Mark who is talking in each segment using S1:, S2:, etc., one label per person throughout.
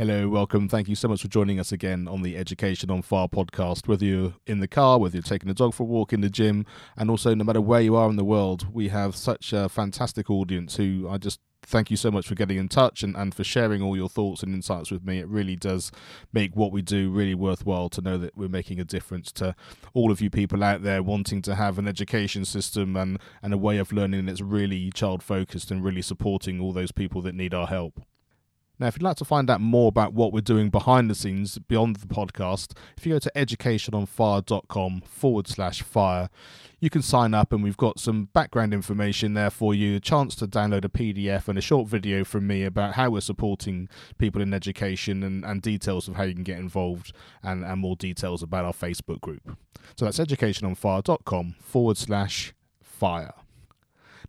S1: Hello, welcome. Thank you so much for joining us again on the Education on Fire podcast. Whether you're in the car, whether you're taking the dog for a walk in the gym, and also no matter where you are in the world, we have such a fantastic audience who I just thank you so much for getting in touch and, and for sharing all your thoughts and insights with me. It really does make what we do really worthwhile to know that we're making a difference to all of you people out there wanting to have an education system and, and a way of learning that's really child focused and really supporting all those people that need our help. Now, if you'd like to find out more about what we're doing behind the scenes beyond the podcast, if you go to educationonfire.com forward slash fire, you can sign up and we've got some background information there for you, a chance to download a PDF and a short video from me about how we're supporting people in education and, and details of how you can get involved and, and more details about our Facebook group. So that's educationonfire.com forward slash fire.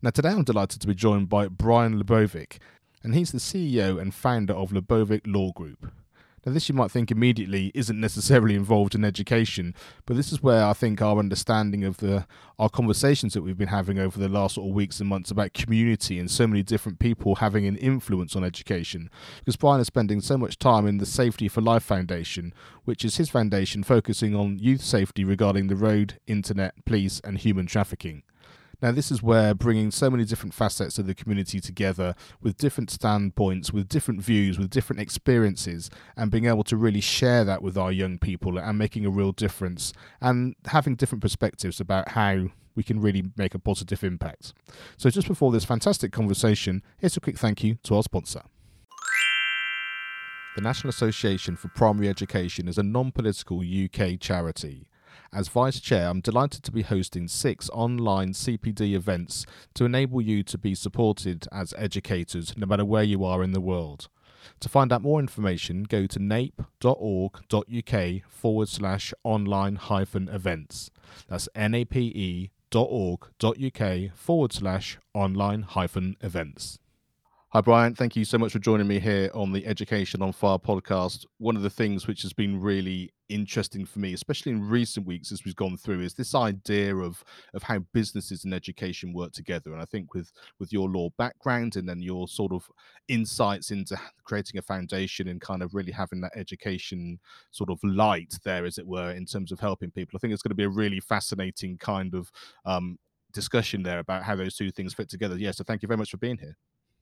S1: Now, today I'm delighted to be joined by Brian LaBovick and he's the CEO and founder of LaBovick Law Group. Now, this you might think immediately isn't necessarily involved in education, but this is where I think our understanding of the our conversations that we've been having over the last sort of weeks and months about community and so many different people having an influence on education. Because Brian is spending so much time in the Safety for Life Foundation, which is his foundation focusing on youth safety regarding the road, internet, police, and human trafficking. Now, this is where bringing so many different facets of the community together with different standpoints, with different views, with different experiences, and being able to really share that with our young people and making a real difference and having different perspectives about how we can really make a positive impact. So, just before this fantastic conversation, here's a quick thank you to our sponsor. The National Association for Primary Education is a non political UK charity. As Vice Chair, I'm delighted to be hosting six online CPD events to enable you to be supported as educators no matter where you are in the world. To find out more information, go to nape.org.uk forward slash online hyphen events. That's nape.org.uk forward slash online hyphen events. Hi, Brian. Thank you so much for joining me here on the Education on Fire podcast. One of the things which has been really interesting for me, especially in recent weeks as we've gone through, is this idea of of how businesses and education work together. And I think with with your law background and then your sort of insights into creating a foundation and kind of really having that education sort of light there, as it were, in terms of helping people, I think it's going to be a really fascinating kind of um, discussion there about how those two things fit together. Yeah, so thank you very much for being here.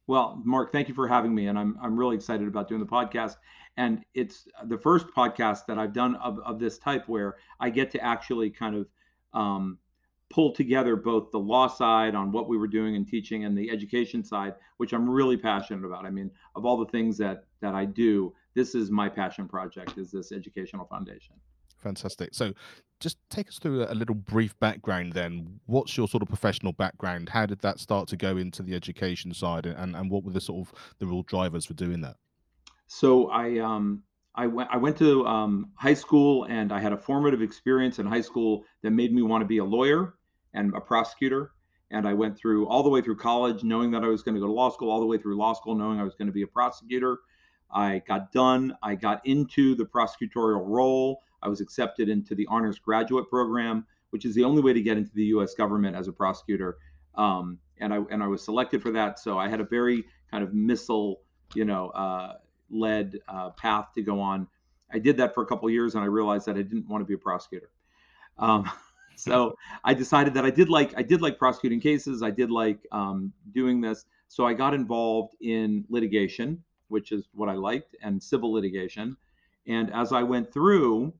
S2: Well, Mark, thank you for having me, and I'm I'm really excited about doing the podcast. And it's the first podcast that I've done of, of this type where I get to actually kind of um, pull together both the law side on what we were doing and teaching and the education side, which I'm really passionate about. I mean, of all the things that that I do, this is my passion project. Is this educational foundation?
S1: Fantastic. So, just take us through a little brief background then. What's your sort of professional background? How did that start to go into the education side, and, and what were the sort of the real drivers for doing that?
S2: So I um I went I went to um, high school and I had a formative experience in high school that made me want to be a lawyer and a prosecutor. And I went through all the way through college knowing that I was going to go to law school, all the way through law school knowing I was going to be a prosecutor. I got done. I got into the prosecutorial role. I was accepted into the honors graduate program, which is the only way to get into the U.S. government as a prosecutor. Um, and I and I was selected for that. So I had a very kind of missile, you know, uh, led uh, path to go on. I did that for a couple years, and I realized that I didn't want to be a prosecutor. Um, so I decided that I did like I did like prosecuting cases. I did like um, doing this. So I got involved in litigation, which is what I liked, and civil litigation. And as I went through,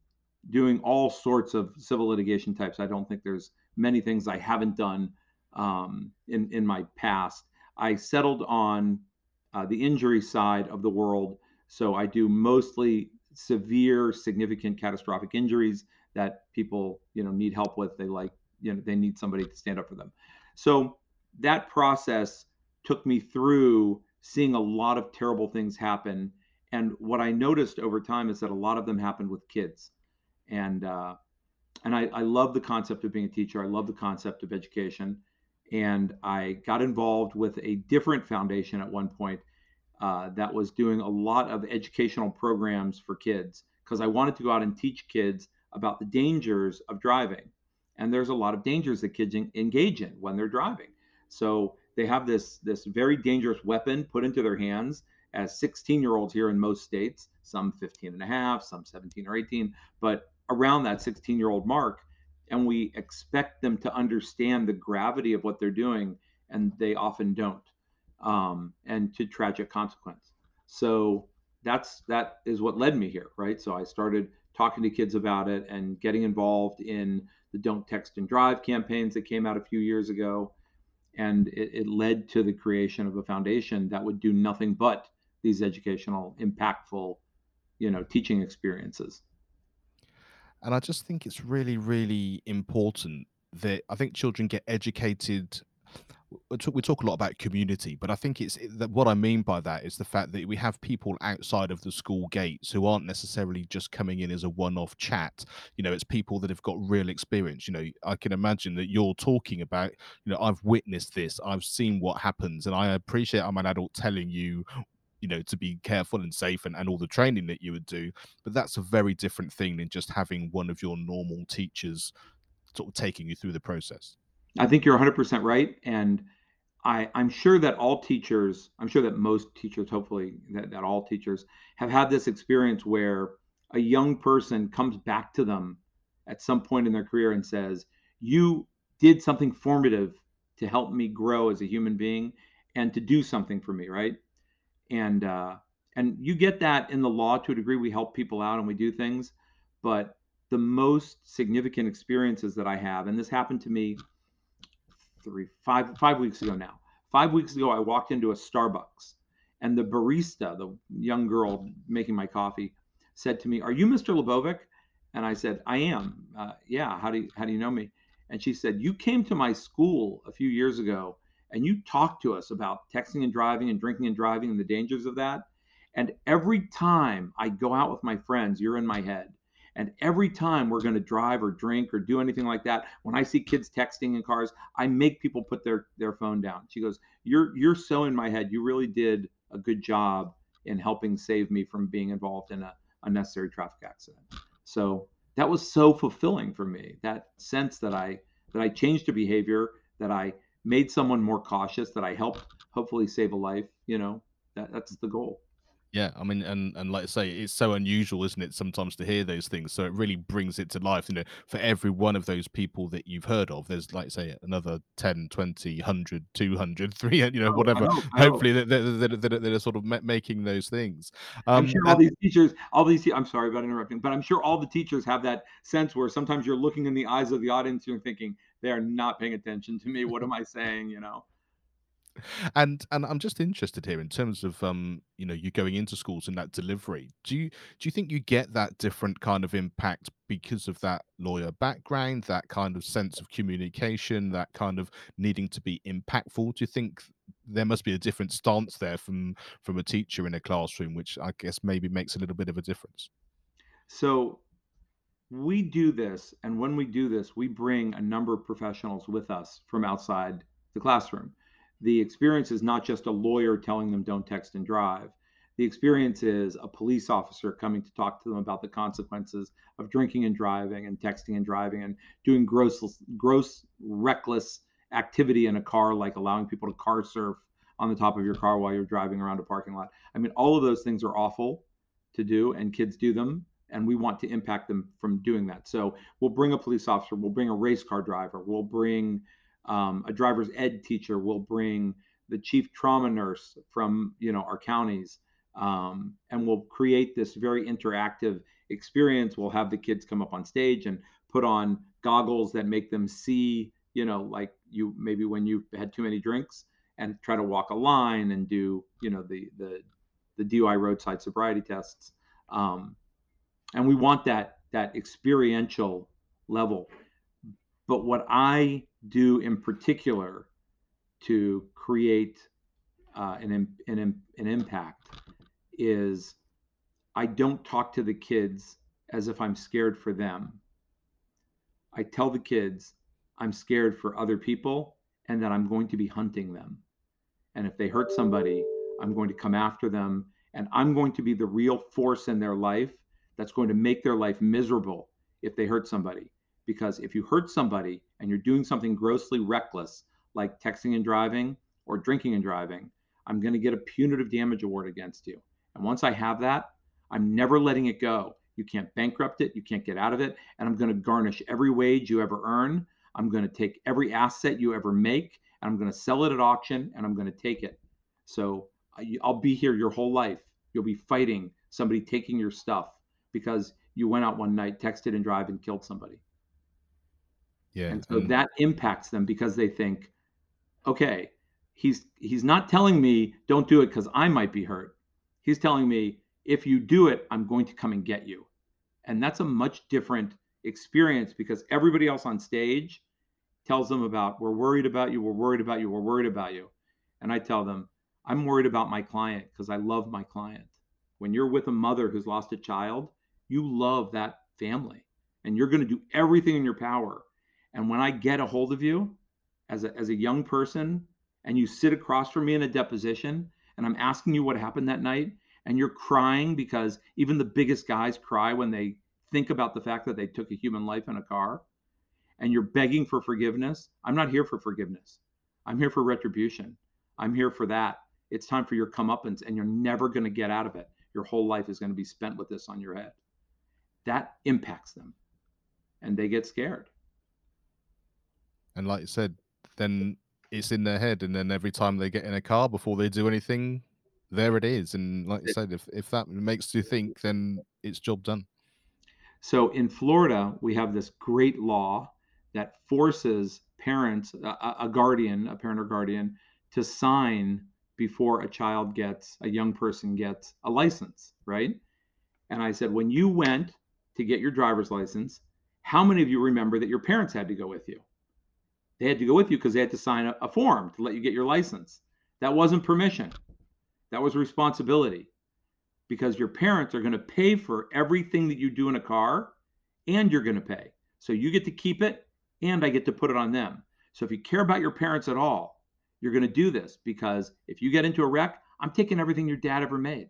S2: doing all sorts of civil litigation types. I don't think there's many things I haven't done um, in in my past. I settled on uh, the injury side of the world, so I do mostly severe, significant, catastrophic injuries that people you know need help with. They like you know they need somebody to stand up for them. So that process took me through seeing a lot of terrible things happen. And what I noticed over time is that a lot of them happened with kids and uh, and I, I love the concept of being a teacher. I love the concept of education. And I got involved with a different foundation at one point uh, that was doing a lot of educational programs for kids because I wanted to go out and teach kids about the dangers of driving. And there's a lot of dangers that kids engage in when they're driving. So they have this this very dangerous weapon put into their hands as 16 year olds here in most states, some 15 and a half, some 17 or 18, but around that 16 year old mark. And we expect them to understand the gravity of what they're doing, and they often don't, um, and to tragic consequence. So that's that is what led me here, right? So I started talking to kids about it and getting involved in the Don't Text and Drive campaigns that came out a few years ago. And it, it led to the creation of a foundation that would do nothing but these educational, impactful, you know, teaching experiences.
S1: And I just think it's really, really important that I think children get educated. We talk a lot about community, but I think it's that what I mean by that is the fact that we have people outside of the school gates who aren't necessarily just coming in as a one-off chat. You know, it's people that have got real experience. You know, I can imagine that you're talking about. You know, I've witnessed this. I've seen what happens, and I appreciate I'm an adult telling you you know to be careful and safe and, and all the training that you would do but that's a very different thing than just having one of your normal teachers sort of taking you through the process
S2: i think you're 100% right and I, i'm sure that all teachers i'm sure that most teachers hopefully that, that all teachers have had this experience where a young person comes back to them at some point in their career and says you did something formative to help me grow as a human being and to do something for me right and uh, and you get that in the law to a degree. We help people out and we do things, but the most significant experiences that I have, and this happened to me three five five weeks ago now. Five weeks ago, I walked into a Starbucks, and the barista, the young girl making my coffee, said to me, "Are you Mr. LaBovick?" And I said, "I am." Uh, yeah. How do you, how do you know me? And she said, "You came to my school a few years ago and you talked to us about texting and driving and drinking and driving and the dangers of that. And every time I go out with my friends, you're in my head. And every time we're going to drive or drink or do anything like that, when I see kids texting in cars, I make people put their their phone down. She goes, "You're you're so in my head. You really did a good job in helping save me from being involved in a unnecessary traffic accident." So that was so fulfilling for me. That sense that I that I changed a behavior, that I made someone more cautious that I helped hopefully save a life, you know, that, that's the goal.
S1: Yeah, I mean, and and like I say, it's so unusual, isn't it, sometimes to hear those things. So it really brings it to life. You know, for every one of those people that you've heard of, there's like say another 10, 20, 100, 200, 300, you know, oh, whatever. I know, I know. Hopefully that they're, they're, sort of making those things.
S2: Um, I'm sure all and, these teachers, all these, I'm sorry about interrupting, but I'm sure all the teachers have that sense where sometimes you're looking in the eyes of the audience, and you're thinking, they are not paying attention to me. What am I saying? You know.
S1: And and I'm just interested here in terms of um you know you going into schools and that delivery. Do you do you think you get that different kind of impact because of that lawyer background, that kind of sense of communication, that kind of needing to be impactful? Do you think there must be a different stance there from from a teacher in a classroom, which I guess maybe makes a little bit of a difference?
S2: So we do this, and when we do this, we bring a number of professionals with us from outside the classroom. The experience is not just a lawyer telling them don't text and drive. The experience is a police officer coming to talk to them about the consequences of drinking and driving and texting and driving and doing gross, gross, reckless activity in a car, like allowing people to car surf on the top of your car while you're driving around a parking lot. I mean, all of those things are awful to do, and kids do them and we want to impact them from doing that. So we'll bring a police officer, we'll bring a race car driver, we'll bring um, a driver's ed teacher, we'll bring the chief trauma nurse from you know our counties, um, and we'll create this very interactive experience. We'll have the kids come up on stage and put on goggles that make them see, you know, like you maybe when you've had too many drinks, and try to walk a line and do you know the the the DUI roadside sobriety tests. Um, and we want that that experiential level but what i do in particular to create uh, an, an, an impact is i don't talk to the kids as if i'm scared for them I tell the kids I'm scared for other people and that I'm going to be hunting them. And if they hurt somebody, I'm going to come after them and I'm going to be the real force in their life that's going to make their life miserable if they hurt somebody. Because if you hurt somebody and you're doing something grossly reckless, like texting and driving or drinking and driving, I'm going to get a punitive damage award against you. And once I have that, I'm never letting it go. You can't bankrupt it, you can't get out of it. And I'm going to garnish every wage you ever earn. I'm going to take every asset you ever make and I'm going to sell it at auction and I'm going to take it. So uh, I'll be here your whole life. You'll be fighting somebody taking your stuff because you went out one night, texted and drive and killed somebody.
S1: Yeah.
S2: And so and... that impacts them because they think, okay, he's he's not telling me don't do it because I might be hurt. He's telling me if you do it, I'm going to come and get you. And that's a much different experience because everybody else on stage tells them about we're worried about you, we're worried about you, we're worried about you. And I tell them, I'm worried about my client because I love my client. When you're with a mother who's lost a child, you love that family and you're going to do everything in your power. And when I get a hold of you as a, as a young person and you sit across from me in a deposition and I'm asking you what happened that night and you're crying because even the biggest guys cry when they think about the fact that they took a human life in a car and you're begging for forgiveness, I'm not here for forgiveness. I'm here for retribution. I'm here for that. It's time for your comeuppance, and you're never going to get out of it. Your whole life is going to be spent with this on your head. That impacts them, and they get scared.
S1: And like you said, then it's in their head, and then every time they get in a car before they do anything, there it is. And like you said, if if that makes you think, then it's job done.
S2: So in Florida, we have this great law that forces parents, a, a guardian, a parent or guardian, to sign before a child gets, a young person gets a license, right? And I said, when you went to get your driver's license, how many of you remember that your parents had to go with you? They had to go with you because they had to sign a, a form to let you get your license. That wasn't permission, that was responsibility because your parents are going to pay for everything that you do in a car and you're going to pay. So you get to keep it and I get to put it on them. So if you care about your parents at all, you're going to do this because if you get into a wreck, I'm taking everything your dad ever made.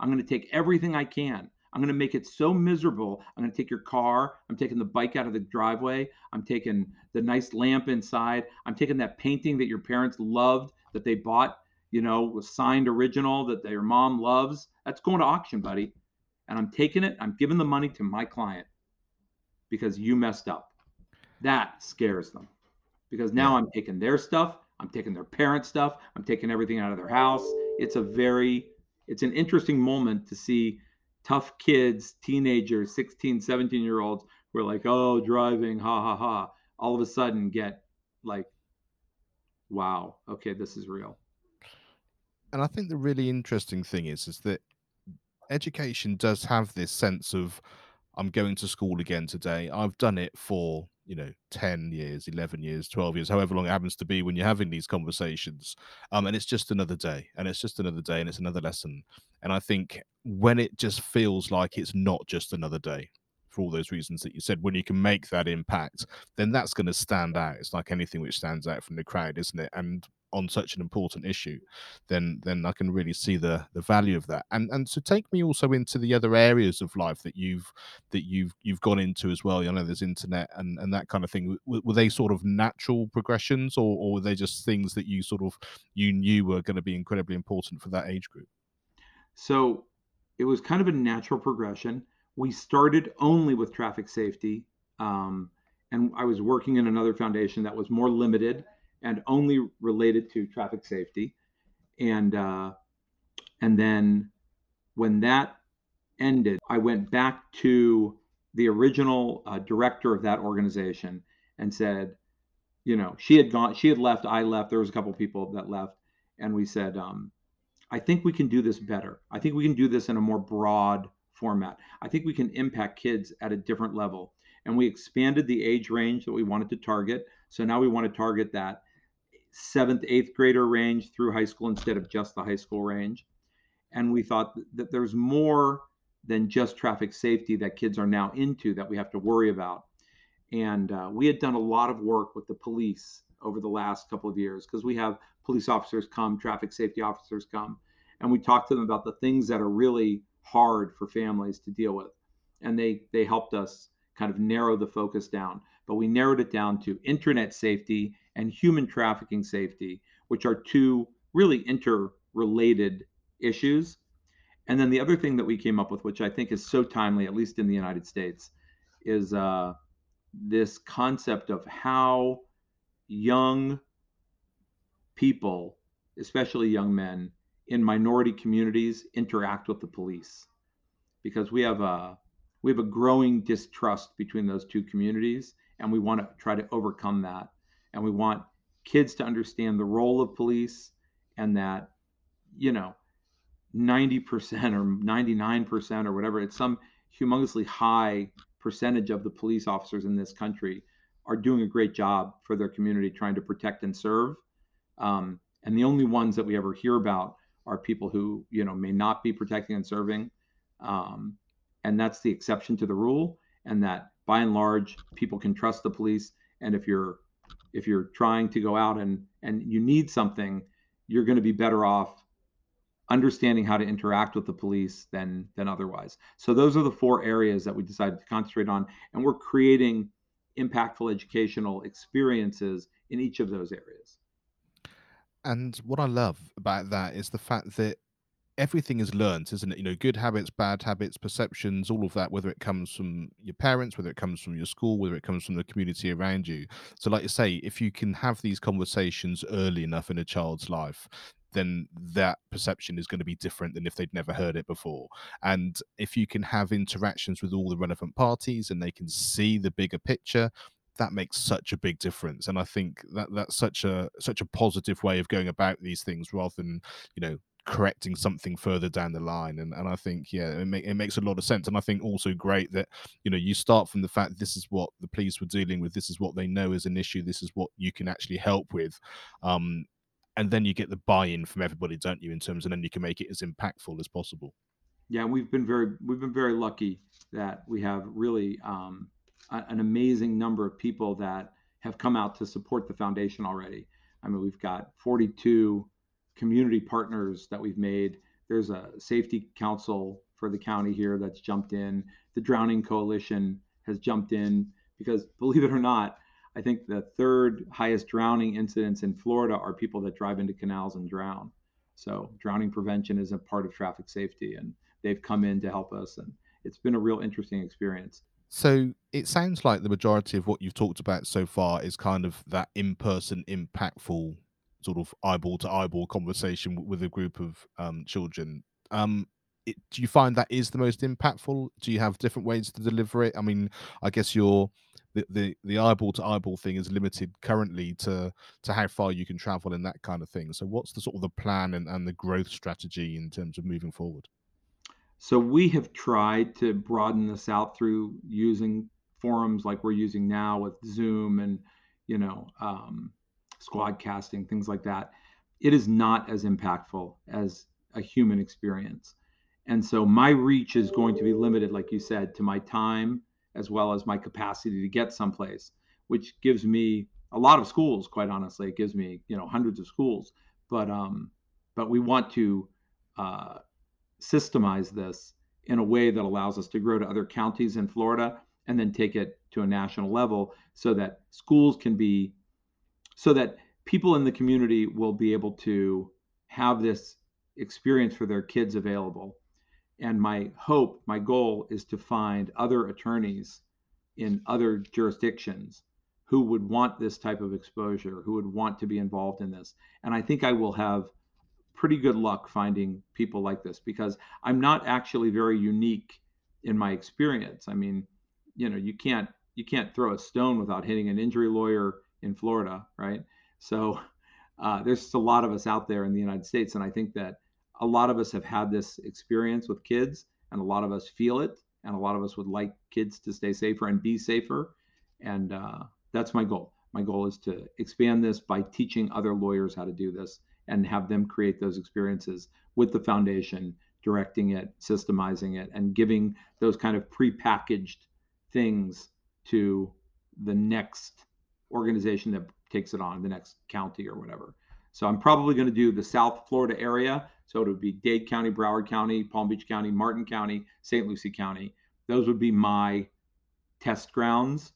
S2: I'm going to take everything I can. I'm going to make it so miserable. I'm going to take your car. I'm taking the bike out of the driveway. I'm taking the nice lamp inside. I'm taking that painting that your parents loved that they bought, you know, was signed original that their mom loves. That's going to auction, buddy. And I'm taking it. I'm giving the money to my client because you messed up. That scares them because now yeah. I'm taking their stuff, I'm taking their parents' stuff, I'm taking everything out of their house. It's a very, it's an interesting moment to see tough kids, teenagers, 16, 17 year olds who are like, oh, driving, ha ha ha, all of a sudden get like, wow, okay, this is real.
S1: And I think the really interesting thing is, is that education does have this sense of, I'm going to school again today. I've done it for you know 10 years 11 years 12 years however long it happens to be when you're having these conversations um, and it's just another day and it's just another day and it's another lesson and i think when it just feels like it's not just another day for all those reasons that you said when you can make that impact then that's going to stand out it's like anything which stands out from the crowd isn't it and on such an important issue, then then I can really see the the value of that. And and to take me also into the other areas of life that you've that you've you've gone into as well. You know, there's internet and and that kind of thing. W- were they sort of natural progressions, or or were they just things that you sort of you knew were going to be incredibly important for that age group?
S2: So it was kind of a natural progression. We started only with traffic safety. Um, and I was working in another foundation that was more limited and only related to traffic safety. And uh, and then when that ended, I went back to the original uh, director of that organization and said, you know, she had gone, she had left, I left. There was a couple people that left, and we said, um, I think we can do this better. I think we can do this in a more broad format. I think we can impact kids at a different level. And we expanded the age range that we wanted to target. So now we want to target that seventh, eighth grader range through high school instead of just the high school range. And we thought that there's more than just traffic safety that kids are now into that we have to worry about. And uh, we had done a lot of work with the police over the last couple of years because we have police officers come, traffic safety officers come, and we talked to them about the things that are really hard for families to deal with. And they they helped us kind of narrow the focus down. But we narrowed it down to internet safety and human trafficking safety, which are two really interrelated issues. And then the other thing that we came up with, which I think is so timely, at least in the United States, is uh, this concept of how young people, especially young men in minority communities, interact with the police, because we have a we have a growing distrust between those two communities, and we want to try to overcome that. And we want kids to understand the role of police, and that you know 90% or 99% or whatever it's some humongously high percentage of the police officers in this country are doing a great job for their community trying to protect and serve um, and the only ones that we ever hear about are people who you know may not be protecting and serving. Um, and that's the exception to the rule and that by and large people can trust the police. And if you're if you're trying to go out and and you need something you're going to be better off understanding how to interact with the police than than otherwise. So those are the four areas that we decided to concentrate on and we're creating impactful educational experiences in each of those areas
S1: and what I love about that is the fact that everything is learned, isn't it? You know, good habits, bad habits, perceptions, all of that, whether it comes from your parents, whether it comes from your school, whether it comes from the community around you. So, like you say, if you can have these conversations early enough in a child's life, then that perception is going to be different than if they'd never heard it before. And if you can have interactions with all the relevant parties and they can see the bigger picture, that makes such a big difference and i think that that's such a such a positive way of going about these things rather than you know correcting something further down the line and, and i think yeah it, make, it makes a lot of sense and i think also great that you know you start from the fact this is what the police were dealing with this is what they know is an issue this is what you can actually help with um and then you get the buy-in from everybody don't you in terms and then you can make it as impactful as possible.
S2: Yeah we've been very we've been very lucky that we have really um an amazing number of people that have come out to support the foundation already. I mean, we've got 42 community partners that we've made. There's a safety council for the county here that's jumped in. The Drowning Coalition has jumped in because, believe it or not, I think the third highest drowning incidents in Florida are people that drive into canals and drown. So, drowning prevention is a part of traffic safety, and they've come in to help us. And it's been a real interesting experience.
S1: So it sounds like the majority of what you've talked about so far is kind of that in-person, impactful sort of eyeball to eyeball conversation with a group of um, children. Um, it, do you find that is the most impactful? Do you have different ways to deliver it? I mean, I guess your the, the, the eyeball to eyeball thing is limited currently to to how far you can travel and that kind of thing. So, what's the sort of the plan and, and the growth strategy in terms of moving forward?
S2: So we have tried to broaden this out through using forums like we're using now with Zoom and you know um, squad casting things like that. It is not as impactful as a human experience, and so my reach is going to be limited, like you said, to my time as well as my capacity to get someplace, which gives me a lot of schools. Quite honestly, it gives me you know hundreds of schools, but um, but we want to uh, systemize this in a way that allows us to grow to other counties in Florida and then take it to a national level so that schools can be so that people in the community will be able to have this experience for their kids available. And my hope my goal is to find other attorneys in other jurisdictions who would want this type of exposure who would want to be involved in this. And i think i will have pretty good luck finding people like this because I'm not actually very unique in my experience. I mean, you know, you can't you can't throw a stone without hitting an injury lawyer in Florida, right? So uh, there's just a lot of us out there in the United States, and I think that a lot of us have had this experience with kids, and a lot of us feel it, and a lot of us would like kids to stay safer and be safer, and uh, that's my goal. My goal is to expand this by teaching other lawyers how to do this and have them create those experiences with the foundation, directing it, systemizing it, and giving those kind of prepackaged things to the next organization that takes it on, the next county or whatever. So I'm probably going to do the South Florida area. So it would be Dade County, Broward County, Palm Beach County, Martin County, St. Lucie County. Those would be my test grounds.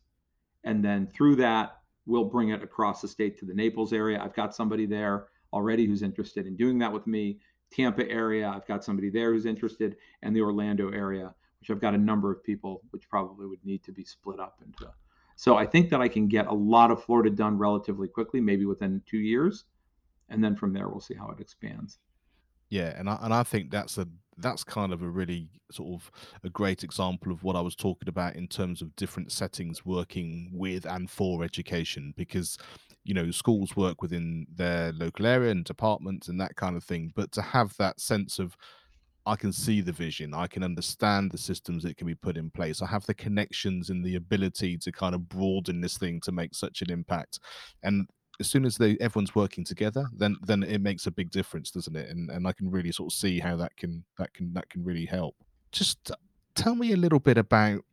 S2: And then through that, we'll bring it across the state to the Naples area. I've got somebody there already who's interested in doing that with me. Tampa area, I've got somebody there who's interested, and the Orlando area, which I've got a number of people, which probably would need to be split up into. So I think that I can get a lot of Florida done relatively quickly, maybe within two years, and then from there we'll see how it expands.
S1: Yeah, and I and I think that's a that's kind of a really sort of a great example of what I was talking about in terms of different settings working with and for education because you know schools work within their local area and departments and that kind of thing but to have that sense of I can see the vision. I can understand the systems that can be put in place. I have the connections and the ability to kind of broaden this thing to make such an impact. And as soon as they everyone's working together, then then it makes a big difference, doesn't it? And and I can really sort of see how that can that can that can really help. Just tell me a little bit about.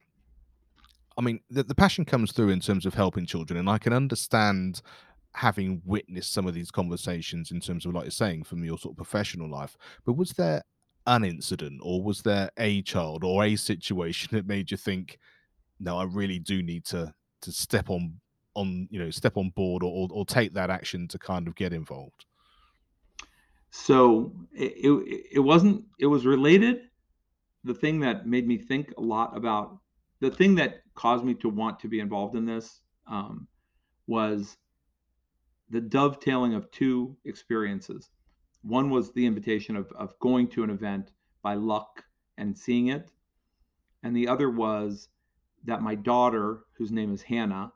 S1: I mean, the, the passion comes through in terms of helping children, and I can understand having witnessed some of these conversations in terms of, like you're saying, from your sort of professional life. But was there an incident, or was there a child or a situation that made you think, no, I really do need to to step on on you know step on board or, or, or take that action to kind of get involved?
S2: So it, it, it wasn't it was related. The thing that made me think a lot about the thing that caused me to want to be involved in this um, was the dovetailing of two experiences. One was the invitation of, of going to an event by luck and seeing it and the other was that my daughter whose name is hannah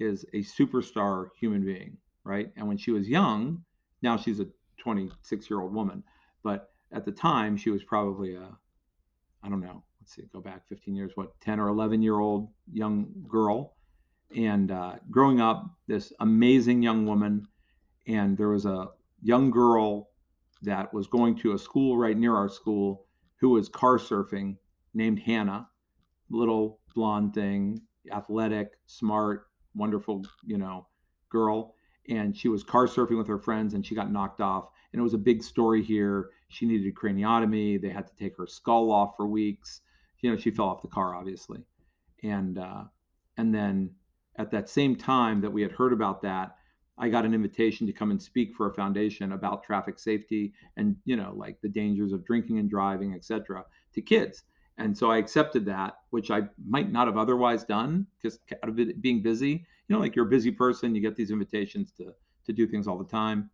S2: is a superstar human being, right? And when she was young, now she's a 26 year old woman, but at the time she was probably a, I don't know, let's see, go back 15 years, what, 10 or 11 year old young girl. And uh, growing up, this amazing young woman, and there was a young girl that was going to a school right near our school who was car surfing named Hannah, little blonde thing, athletic, smart, wonderful, you know, girl. And she was car surfing with her friends and she got knocked off. And it was a big story here. She needed a craniotomy. They had to take her skull off for weeks. You know, she fell off the car, obviously. And uh, and then at that same time that we had heard about that, I got an invitation to come and speak for a foundation about traffic safety and you know like the dangers of drinking and driving, etc. to kids. And so I accepted that, which I might not have otherwise done because out of it being busy, you know, like you're a busy person, you get these invitations to to do things all the time.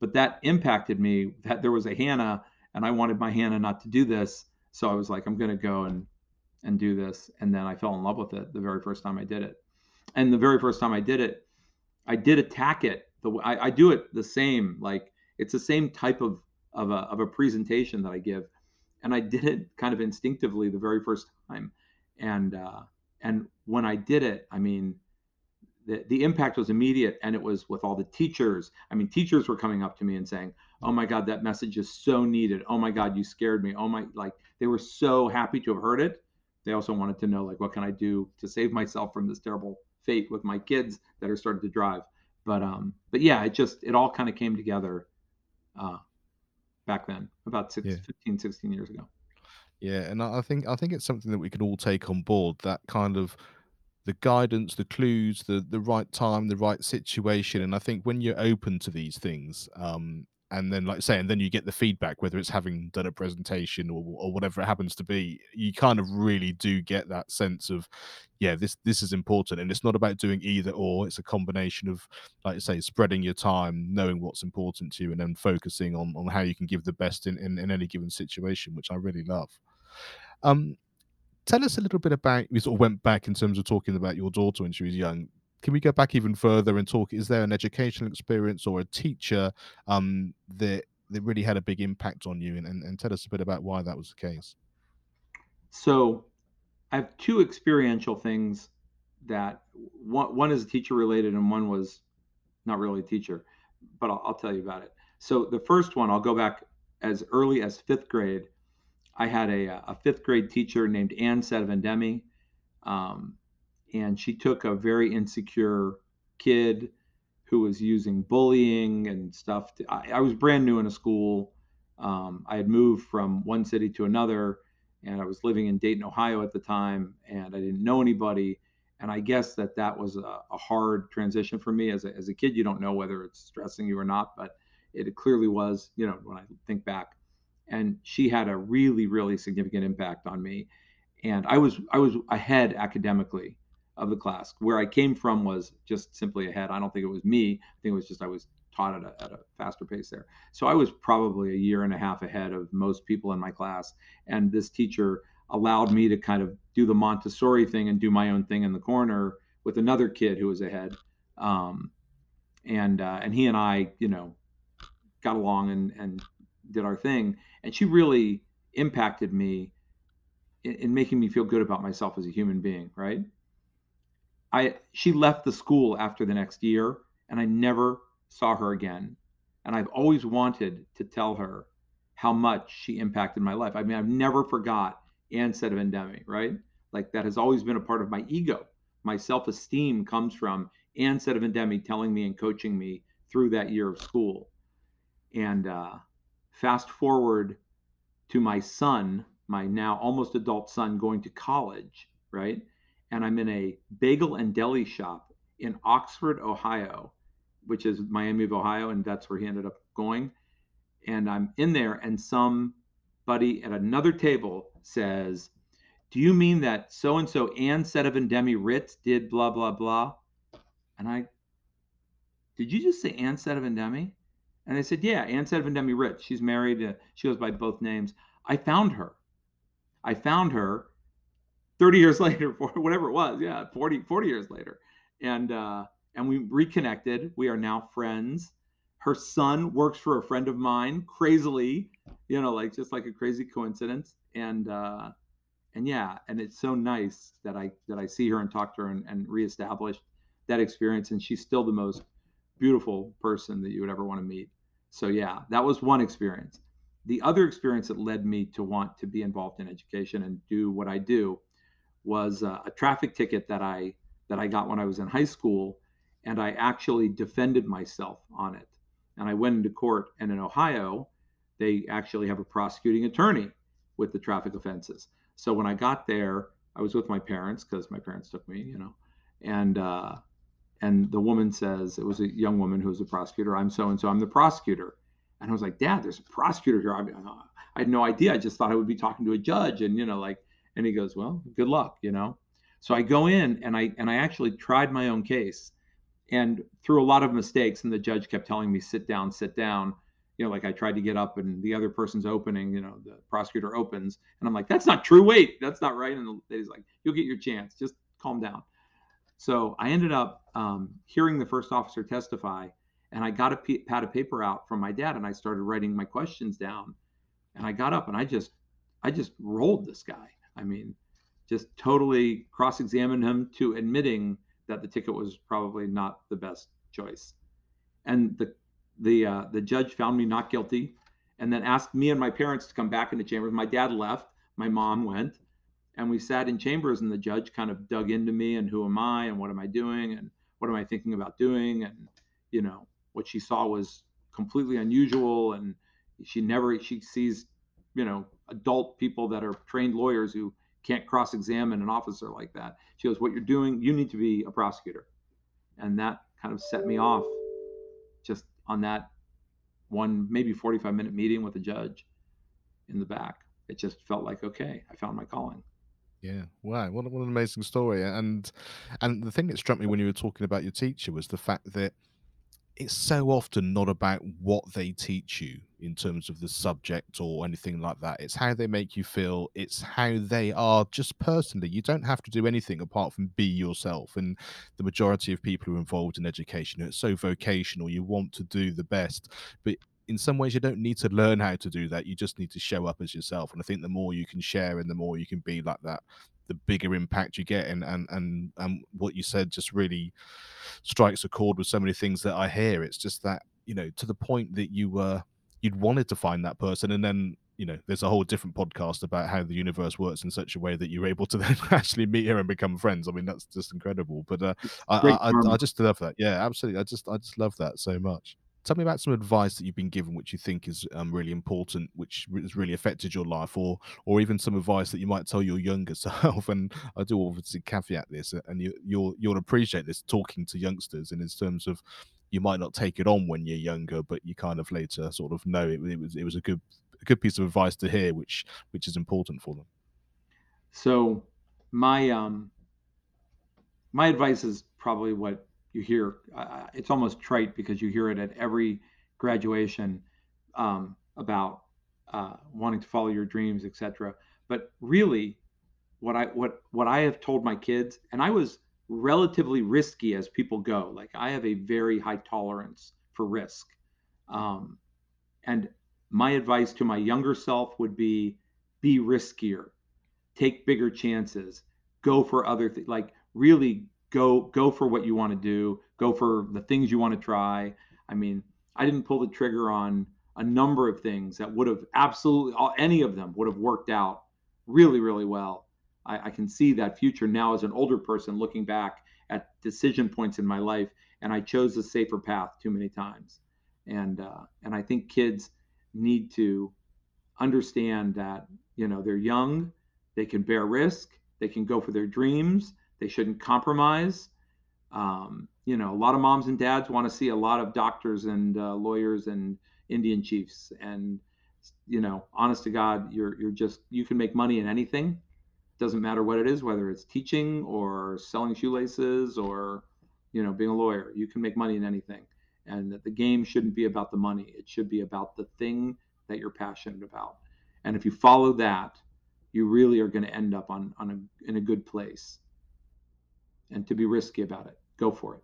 S2: But that impacted me. That there was a Hannah, and I wanted my Hannah not to do this, so I was like, I'm going to go and and do this. And then I fell in love with it the very first time I did it. And the very first time I did it, I did attack it. The I, I do it the same. Like it's the same type of of a of a presentation that I give and I did it kind of instinctively the very first time. And uh, and when I did it, I mean, the the impact was immediate, and it was with all the teachers. I mean, teachers were coming up to me and saying, "Oh my God, that message is so needed. Oh my God, you scared me. Oh my, like they were so happy to have heard it. They also wanted to know, like, what can I do to save myself from this terrible fate with my kids that are starting to drive." But um, but yeah, it just it all kind of came together. Uh, back then, about six, yeah. 15, 16 years ago.
S1: Yeah, and I think I think it's something that we can all take on board. That kind of the guidance, the clues, the the right time, the right situation. And I think when you're open to these things, um, and then like say and then you get the feedback whether it's having done a presentation or, or whatever it happens to be you kind of really do get that sense of yeah this this is important. And it's not about doing either or it's a combination of like I say spreading your time knowing what's important to you and then focusing on on how you can give the best in in, in any given situation which i really love. Um tell us a little bit about we sort of went back in terms of talking about your daughter when she was young can we go back even further and talk? Is there an educational experience or a teacher um, that that really had a big impact on you, and, and, and tell us a bit about why that was the case?
S2: So, I have two experiential things that one one is teacher related, and one was not really a teacher, but I'll, I'll tell you about it. So the first one, I'll go back as early as fifth grade. I had a, a fifth grade teacher named Ann Sedvendemi. Um, and she took a very insecure kid who was using bullying and stuff. To, I, I, was brand new in a school. Um, I had moved from one city to another, and I was living in Dayton, Ohio at the time, and I didn't know anybody. And I guess that that was a, a hard transition for me as a, as a kid. You don't know whether it's stressing you or not, but it clearly was. You know, when I think back, and she had a really, really significant impact on me. And I was I was ahead academically of the class. Where I came from was just simply ahead. I don't think it was me. I think it was just I was taught at a, at a faster pace there. So I was probably a year and a half ahead of most people in my class. And this teacher allowed me to kind of do the Montessori thing and do my own thing in the corner with another kid who was ahead. Um, and uh, and he and I, you know, got along and and did our thing. And she really impacted me in, in making me feel good about myself as a human being. Right. I she left the school after the next year, and I never saw her again. And I've always wanted to tell her how much she impacted my life. I mean, I've never forgot Ann Sedevendemi, right? Like that has always been a part of my ego. My self-esteem comes from Ann Sedevendemi telling me and coaching me through that year of school. And uh, fast forward to my son, my now almost adult son, going to college, right? And I'm in a bagel and deli shop in Oxford, Ohio, which is Miami of Ohio, and that's where he ended up going. And I'm in there, and somebody at another table says, Do you mean that so and so Ann Sedevendemi Ritz did blah, blah, blah? And I, Did you just say Ann Sedevendemi? And they said, Yeah, Ann Sedevendemi Ritz. She's married, uh, she goes by both names. I found her. I found her 30 years later, whatever it was, yeah, 40, 40 years later. And uh, and we reconnected. We are now friends. Her son works for a friend of mine, crazily, you know, like just like a crazy coincidence. And uh, and yeah, and it's so nice that I that I see her and talk to her and, and reestablish that experience. And she's still the most beautiful person that you would ever want to meet. So yeah, that was one experience. The other experience that led me to want to be involved in education and do what I do was a, a traffic ticket that I that I got when I was in high school, and I actually defended myself on it. And I went into court, and in Ohio, they actually have a prosecuting attorney with the traffic offenses. So when I got there, I was with my parents because my parents took me, you know, and uh, and the woman says it was a young woman who was a prosecutor. I'm so and so. I'm the prosecutor, and I was like, Dad, there's a prosecutor here. I, mean, I had no idea. I just thought I would be talking to a judge, and you know, like and he goes, well, good luck, you know. So I go in and I and I actually tried my own case, and through a lot of mistakes, and the judge kept telling me, sit down, sit down. You know, like I tried to get up and the other person's opening, you know, the prosecutor opens, and I'm like, that's not true. Wait, that's not right. And he's like, you'll get your chance. Just calm down. So I ended up um, hearing the first officer testify, and I got a p- pad of paper out from my dad, and I started writing my questions down. And I got up and I just, I just rolled this guy. I mean, just totally cross examined him to admitting that the ticket was probably not the best choice. And the the uh, the judge found me not guilty, and then asked me and my parents to come back into chambers. My dad left, my mom went, and we sat in chambers. And the judge kind of dug into me and who am I and what am I doing and what am I thinking about doing and you know what she saw was completely unusual and she never she sees you know adult people that are trained lawyers who can't cross-examine an officer like that. She goes, "What you're doing, you need to be a prosecutor," and that kind of set me off just on that one maybe 45 minute meeting with the judge in the back. It just felt like okay, I found my calling.
S1: Yeah, wow, what, what an amazing story! And and the thing that struck me when you were talking about your teacher was the fact that it's so often not about what they teach you in terms of the subject or anything like that. It's how they make you feel. It's how they are just personally. You don't have to do anything apart from be yourself. And the majority of people who are involved in education, it's so vocational. You want to do the best, but in some ways you don't need to learn how to do that. You just need to show up as yourself. And I think the more you can share and the more you can be like that, the bigger impact you get and and and, and what you said just really strikes a chord with so many things that I hear it's just that you know to the point that you were you'd wanted to find that person and then you know, there's a whole different podcast about how the universe works in such a way that you're able to then actually meet her and become friends. I mean, that's just incredible. But uh, I, I, I, I just love that. Yeah, absolutely. I just I just love that so much. Tell me about some advice that you've been given, which you think is um, really important, which has really affected your life, or or even some advice that you might tell your younger self. And I do obviously caveat this, and you, you'll you'll appreciate this talking to youngsters, and in terms of you might not take it on when you're younger, but you kind of later sort of know it, it was it was a good a good piece of advice to hear, which which is important for them.
S2: So my um my advice is probably what you hear uh, it's almost trite because you hear it at every graduation um, about uh, wanting to follow your dreams, etc. But really, what I what what I have told my kids, and I was relatively risky as people go. Like I have a very high tolerance for risk, um, and my advice to my younger self would be: be riskier, take bigger chances, go for other things. Like really go go for what you want to do go for the things you want to try. I mean i didn't pull the trigger on a number of things that would have absolutely any of them would have worked out really really well. I, I can see that future now as an older person looking back at decision points in my life and i chose the safer path too many times. And uh, and i think kids need to understand that you know they're young they can bear risk they can go for their dreams they shouldn't compromise. Um, you know, a lot of moms and dads want to see a lot of doctors and uh, lawyers and Indian chiefs. And you know, honest to God, you're you're just you can make money in anything. Doesn't matter what it is, whether it's teaching or selling shoelaces or you know being a lawyer. You can make money in anything. And that the game shouldn't be about the money. It should be about the thing that you're passionate about. And if you follow that, you really are going to end up on on a in a good place and to be risky about it. Go for it.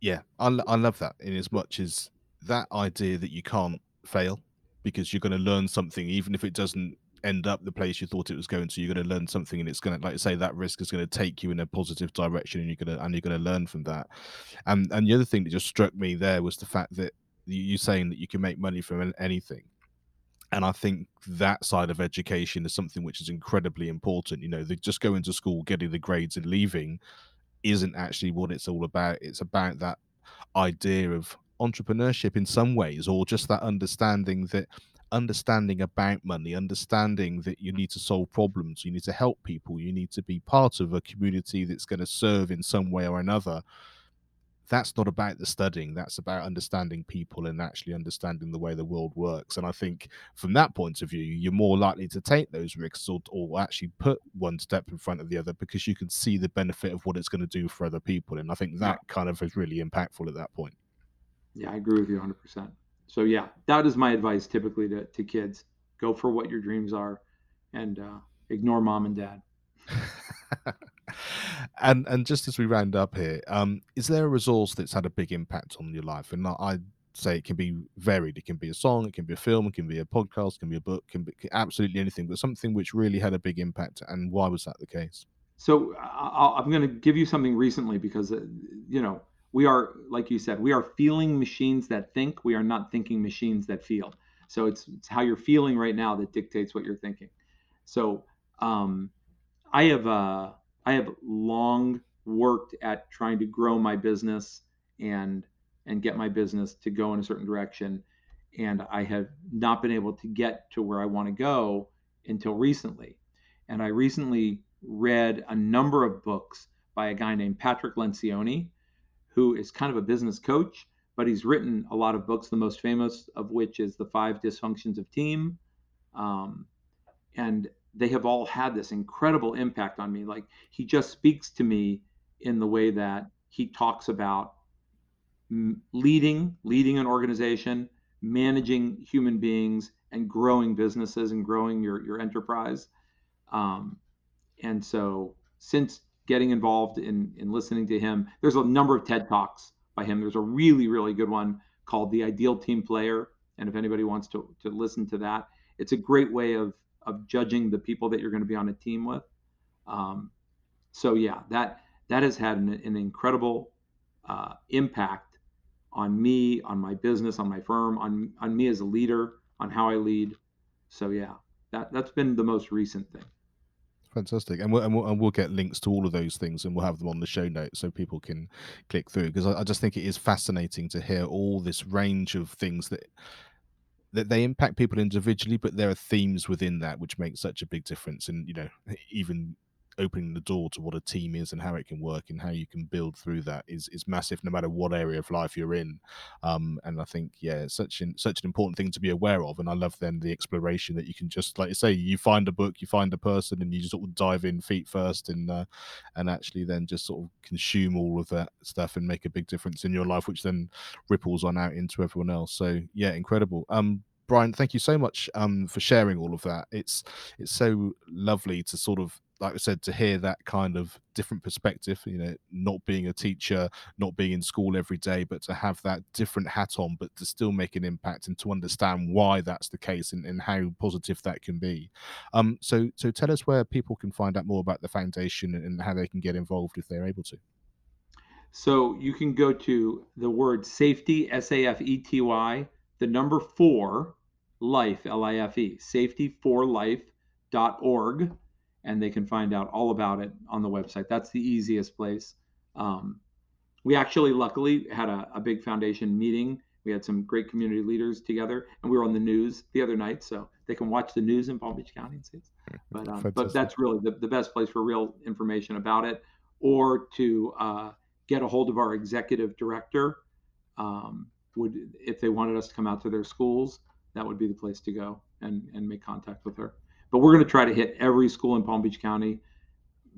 S1: Yeah, I, I love that in as much as that idea that you can't fail because you're going to learn something, even if it doesn't end up the place you thought it was going to. You're going to learn something, and it's going to, like say, that risk is going to take you in a positive direction, and you're going to and you're going to learn from that. And and the other thing that just struck me there was the fact that you saying that you can make money from anything and I think that side of education is something which is incredibly important. You know, they just going to school, getting the grades, and leaving isn't actually what it's all about. It's about that idea of entrepreneurship in some ways, or just that understanding that understanding about money, understanding that you need to solve problems, you need to help people, you need to be part of a community that's going to serve in some way or another that's not about the studying that's about understanding people and actually understanding the way the world works. And i think from that point of view you're more likely to take those risks or, or actually put one step in front of the other because you can see the benefit of what it's going to do for other people. And i think that yeah. kind of is really impactful at that point.
S2: Yeah i agree with you 100% so yeah that is my advice typically to, to kids. Go for what your dreams are and uh, ignore mom and dad
S1: and and just as we round up here, um, is there a resource that's had a big impact on your life? And I say it can be varied. It can be a song, it can be a film, it can be a podcast, it can be a book, it can be absolutely anything, but something which really had a big impact. And why was that the case?
S2: So i am going to give you something recently because uh, you know we are, like you said, we are feeling machines that think. We are not thinking machines that feel. So it's it's how you're feeling right now that dictates what you're thinking. So um, I have uh, I have long worked at trying to grow my business and and get my business to go in a certain direction and I have not been able to get to where I want to go until recently. And I recently read a number of books by a guy named Patrick Lencioni, who is kind of a business coach, but he's written a lot of books, the most famous of which is The Five Dysfunctions of Team. Um, and they have all had this incredible impact on me. Like he just speaks to me in the way that he talks about leading, leading an organization, managing human beings, and growing businesses and growing your your enterprise. Um, and so, since getting involved in in listening to him, there's a number of TED talks by him. There's a really really good one called "The Ideal Team Player," and if anybody wants to to listen to that, it's a great way of of judging the people that you're going to be on a team with. Um, so yeah, that that has had an, an incredible uh, impact on me, on my business, on my firm, on on me as a leader, on how I lead. So yeah, that that's been the most recent thing.
S1: Fantastic, and we'll, and we'll, and we'll get links to all of those things, and we'll have them on the show notes so people can click through. Because I, I just think it is fascinating to hear all this range of things that that they impact people individually, but there are themes within that which make such a big difference. And you know, even opening the door to what a team is and how it can work and how you can build through that is is massive no matter what area of life you're in. Um, and i think yeah such an such an important thing to be aware of and i love then the exploration that you can just like you say you find a book you find a person and you just sort of dive in feet first and uh, and actually then just sort of consume all of that stuff and make a big difference in your life which then ripples on out into everyone else. So yeah incredible. Um Brian, thank you so much um, for sharing all of that. It's it's so lovely to sort of like I said, to hear that kind of different perspective, you know, not being a teacher, not being in school every day, but to have that different hat on, but to still make an impact and to understand why that's the case and, and how positive that can be. Um, so, so tell us where people can find out more about the foundation and how they can get involved if they're able to.
S2: So you can go to the word safety, S A F E T Y, the number four, life, L I F E, safetyforlife.org and they can find out all about it on the website. That's the easiest place. Um, we actually, luckily, had a, a, big foundation meeting. We had some great community leaders together, and we were on the news the other night, so they can watch the news in Palm Beach County and see. But um, but that's really the, the best place for real information about it, or to uh, get a hold of our executive director. Um, would if they wanted us to come out to their schools, that would be the place to go and and make contact with her. But we're going to try to hit every school in Palm Beach County.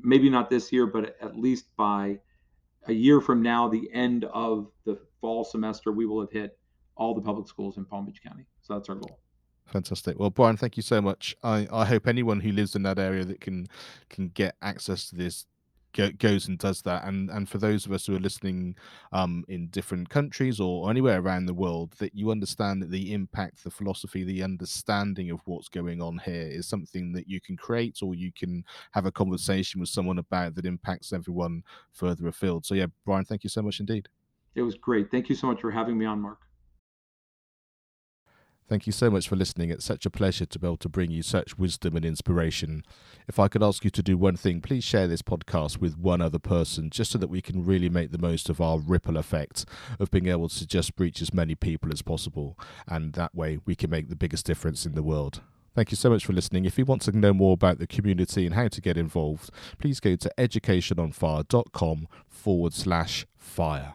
S2: Maybe not this year, but at least by a year from now, the end of the fall semester, we will have hit all the public schools in Palm Beach County. So that's our goal.
S1: Fantastic. Well, Brian, thank you so much. I, I hope anyone who lives in that area that can can get access to this go, goes and does that. And and for those of us who are listening um, in different countries or anywhere around the world, that you understand that the impact, the philosophy, the understanding of what's going on here is something that you can create or you can have a conversation with someone about that impacts everyone further afield. So yeah, Brian, thank you so much indeed.
S2: It was great. Thank you so much for having me on, Mark.
S1: Thank you so much for listening. It's such a pleasure to be able to bring you such wisdom and inspiration. If I could ask you to do one thing, please share this podcast with one other person just so that we can really make the most of our ripple effect of being able to just reach as many people as possible. And that way we can make the biggest difference in the world. Thank you so much for listening. If you want to know more about the community and how to get involved, please go to educationonfire.com forward slash fire.